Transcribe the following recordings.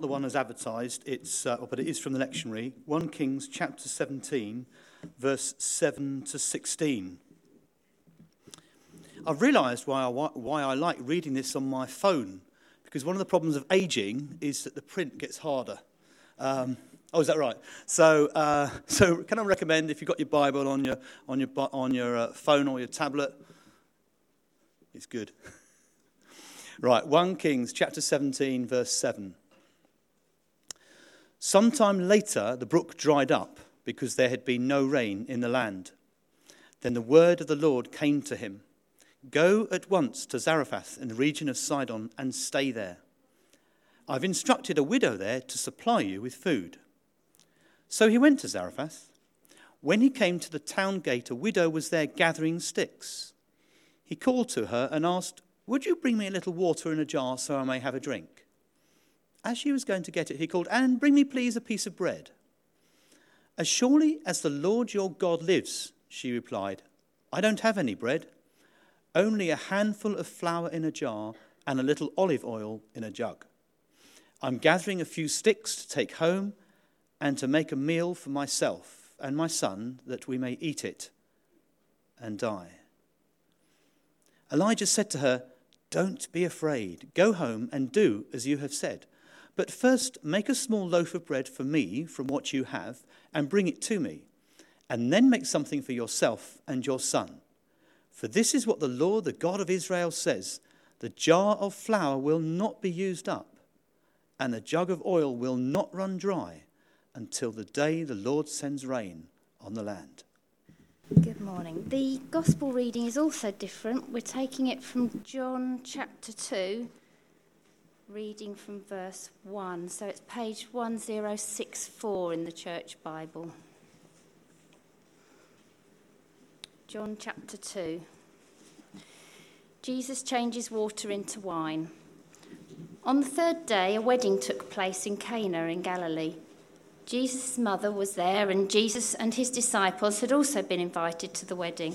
the one as advertised, it's, uh, but it is from the lectionary, 1 Kings chapter 17, verse 7 to 16. I've realised why I, why I like reading this on my phone, because one of the problems of aging is that the print gets harder. Um, oh, is that right? So, uh, so can I recommend if you've got your Bible on your, on your, on your uh, phone or your tablet? It's good. right, 1 Kings chapter 17, verse 7. Sometime later, the brook dried up because there had been no rain in the land. Then the word of the Lord came to him Go at once to Zarephath in the region of Sidon and stay there. I've instructed a widow there to supply you with food. So he went to Zarephath. When he came to the town gate, a widow was there gathering sticks. He called to her and asked, Would you bring me a little water in a jar so I may have a drink? As she was going to get it, he called, And bring me, please, a piece of bread. As surely as the Lord your God lives, she replied, I don't have any bread only a handful of flour in a jar and a little olive oil in a jug. I'm gathering a few sticks to take home and to make a meal for myself and my son that we may eat it and die. Elijah said to her, Don't be afraid. Go home and do as you have said. But first, make a small loaf of bread for me from what you have and bring it to me. And then make something for yourself and your son for this is what the Lord, the God of Israel, says The jar of flour will not be used up, and the jug of oil will not run dry until the day the Lord sends rain on the land. Good morning. The gospel reading is also different. We're taking it from John chapter 2, reading from verse 1. So it's page 1064 in the Church Bible. John chapter 2. Jesus changes water into wine. On the third day, a wedding took place in Cana in Galilee. Jesus' mother was there, and Jesus and his disciples had also been invited to the wedding.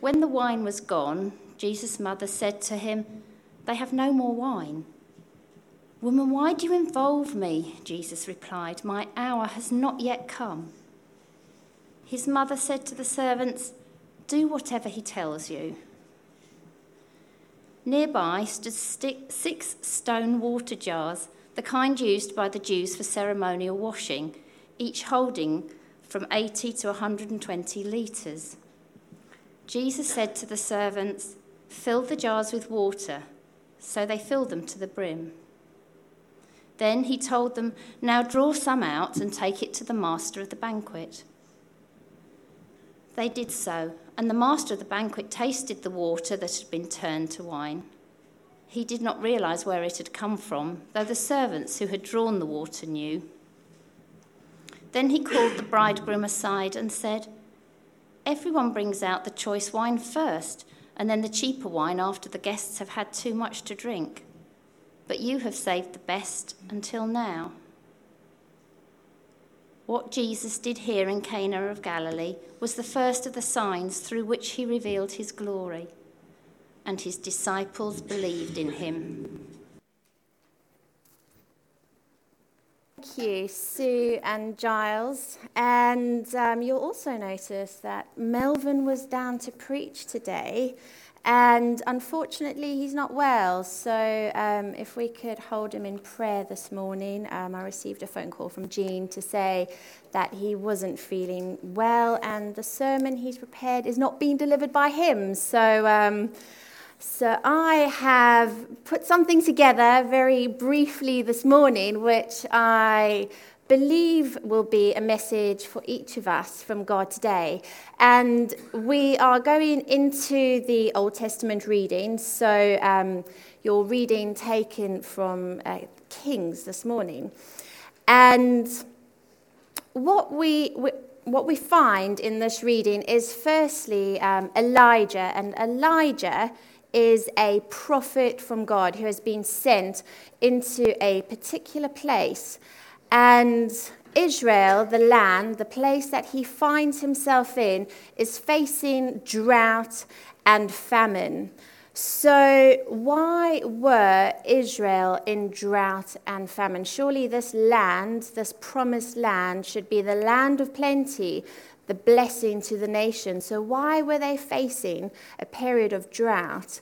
When the wine was gone, Jesus' mother said to him, They have no more wine. Woman, why do you involve me? Jesus replied, My hour has not yet come. His mother said to the servants, Do whatever he tells you. Nearby stood six stone water jars, the kind used by the Jews for ceremonial washing, each holding from 80 to 120 litres. Jesus said to the servants, Fill the jars with water. So they filled them to the brim. Then he told them, Now draw some out and take it to the master of the banquet. They did so, and the master of the banquet tasted the water that had been turned to wine. He did not realize where it had come from, though the servants who had drawn the water knew. Then he called the bridegroom aside and said, Everyone brings out the choice wine first, and then the cheaper wine after the guests have had too much to drink. But you have saved the best until now. What Jesus did here in Cana of Galilee was the first of the signs through which he revealed his glory, and his disciples believed in him. Thank you, Sue and Giles. And um, you'll also notice that Melvin was down to preach today. And unfortunately, he's not well. So, um, if we could hold him in prayer this morning, um, I received a phone call from Jean to say that he wasn't feeling well, and the sermon he's prepared is not being delivered by him. So, um, so I have put something together very briefly this morning, which I believe will be a message for each of us from God today. And we are going into the Old Testament reading. So um, your reading taken from uh, Kings this morning. And what we, we, what we find in this reading is firstly um, Elijah. And Elijah is a prophet from God who has been sent into a particular place and Israel, the land, the place that he finds himself in, is facing drought and famine. So, why were Israel in drought and famine? Surely this land, this promised land, should be the land of plenty, the blessing to the nation. So, why were they facing a period of drought?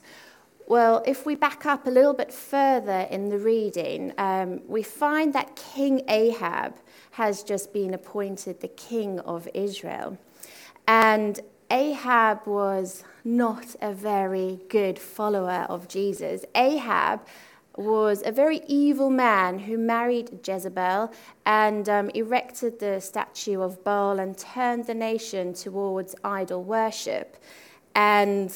Well, if we back up a little bit further in the reading, um, we find that King Ahab has just been appointed the king of Israel. And Ahab was not a very good follower of Jesus. Ahab was a very evil man who married Jezebel and um, erected the statue of Baal and turned the nation towards idol worship. And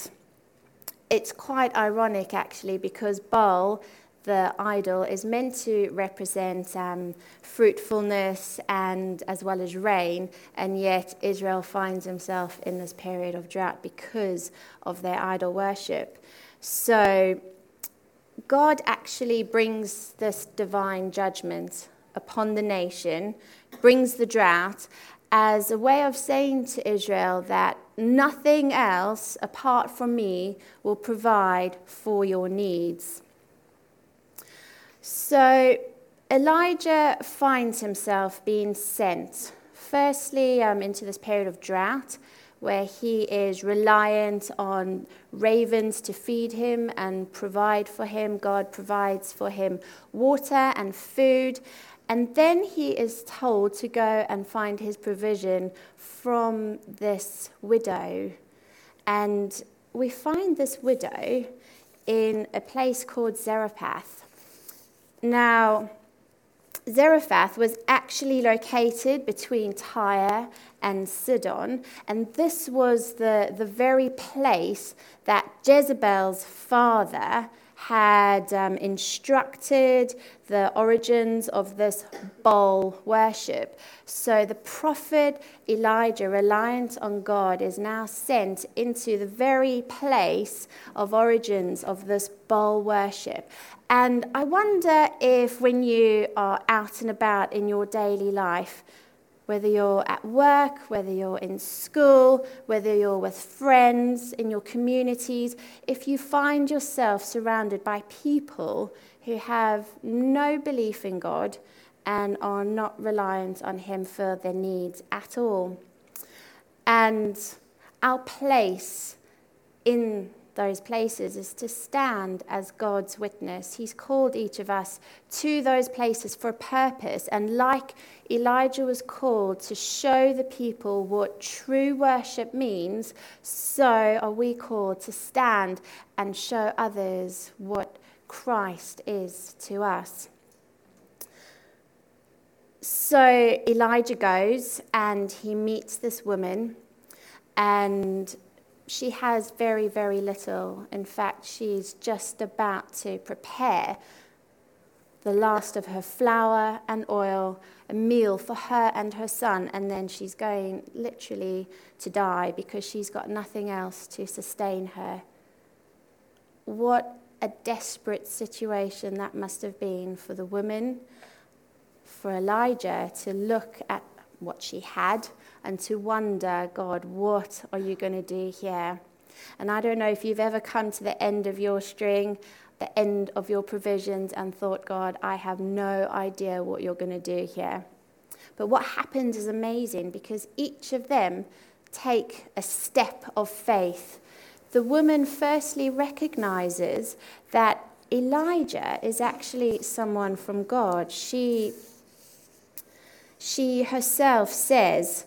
it's quite ironic, actually, because Baal the idol is meant to represent um, fruitfulness and as well as rain, and yet Israel finds himself in this period of drought because of their idol worship. So God actually brings this divine judgment upon the nation, brings the drought as a way of saying to Israel that nothing else apart from me will provide for your needs. So Elijah finds himself being sent, firstly, um, into this period of drought where he is reliant on ravens to feed him and provide for him. God provides for him water and food. And then he is told to go and find his provision from this widow. And we find this widow in a place called Zarephath. Now, Zarephath was actually located between Tyre and Sidon, and this was the, the very place that Jezebel's father had um, instructed the origins of this Baal worship. So the prophet Elijah, reliant on God, is now sent into the very place of origins of this Baal worship. And I wonder if when you are out and about in your daily life, whether you're at work, whether you're in school, whether you're with friends, in your communities, if you find yourself surrounded by people who have no belief in God and are not reliant on Him for their needs at all. And our place in those places is to stand as God's witness. He's called each of us to those places for a purpose. And like Elijah was called to show the people what true worship means, so are we called to stand and show others what Christ is to us. So Elijah goes and he meets this woman, and she has very, very little. In fact, she's just about to prepare the last of her flour and oil, a meal for her and her son, and then she's going literally to die because she's got nothing else to sustain her. What a desperate situation that must have been for the woman, for Elijah to look at what she had and to wonder, God, what are you going to do here? And I don't know if you've ever come to the end of your string, the end of your provisions, and thought, God, I have no idea what you're going to do here. But what happens is amazing because each of them take a step of faith. The woman firstly recognizes that Elijah is actually someone from God. She, she herself says,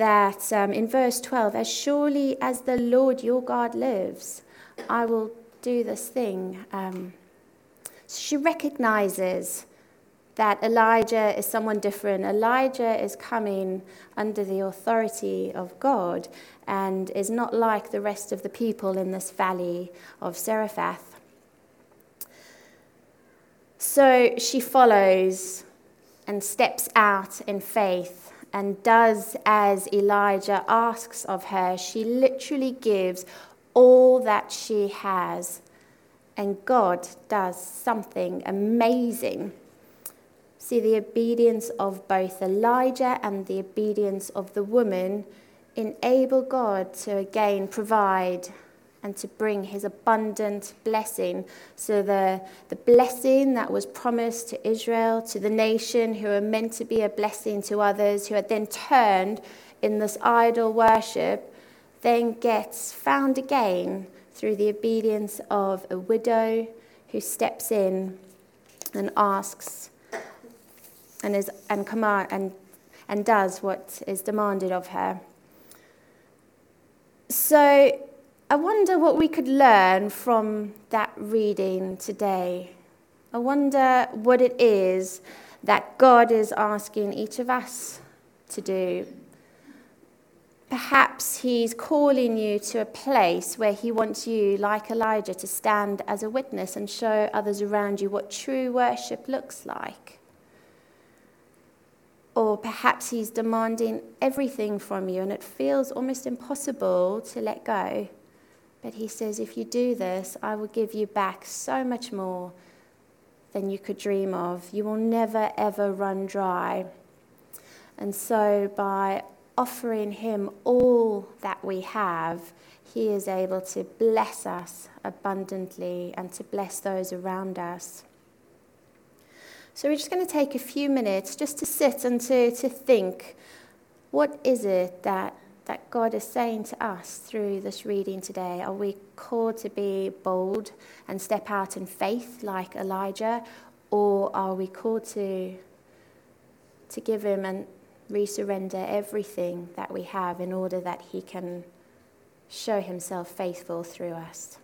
that um, in verse 12, as surely as the Lord your God lives, I will do this thing. Um, she recognizes that Elijah is someone different. Elijah is coming under the authority of God and is not like the rest of the people in this valley of Zarephath. So she follows and steps out in faith and does as Elijah asks of her. She literally gives all that she has, and God does something amazing. See, the obedience of both Elijah and the obedience of the woman enable God to again provide and to bring his abundant blessing. So, the, the blessing that was promised to Israel, to the nation who were meant to be a blessing to others, who had then turned in this idol worship, then gets found again through the obedience of a widow who steps in and asks and, is, and, command, and, and does what is demanded of her. So, I wonder what we could learn from that reading today. I wonder what it is that God is asking each of us to do. Perhaps He's calling you to a place where He wants you, like Elijah, to stand as a witness and show others around you what true worship looks like. Or perhaps He's demanding everything from you and it feels almost impossible to let go. But he says, if you do this, I will give you back so much more than you could dream of. You will never, ever run dry. And so, by offering him all that we have, he is able to bless us abundantly and to bless those around us. So, we're just going to take a few minutes just to sit and to, to think what is it that that God is saying to us through this reading today? Are we called to be bold and step out in faith like Elijah? Or are we called to, to give Him and resurrender everything that we have in order that He can show Himself faithful through us?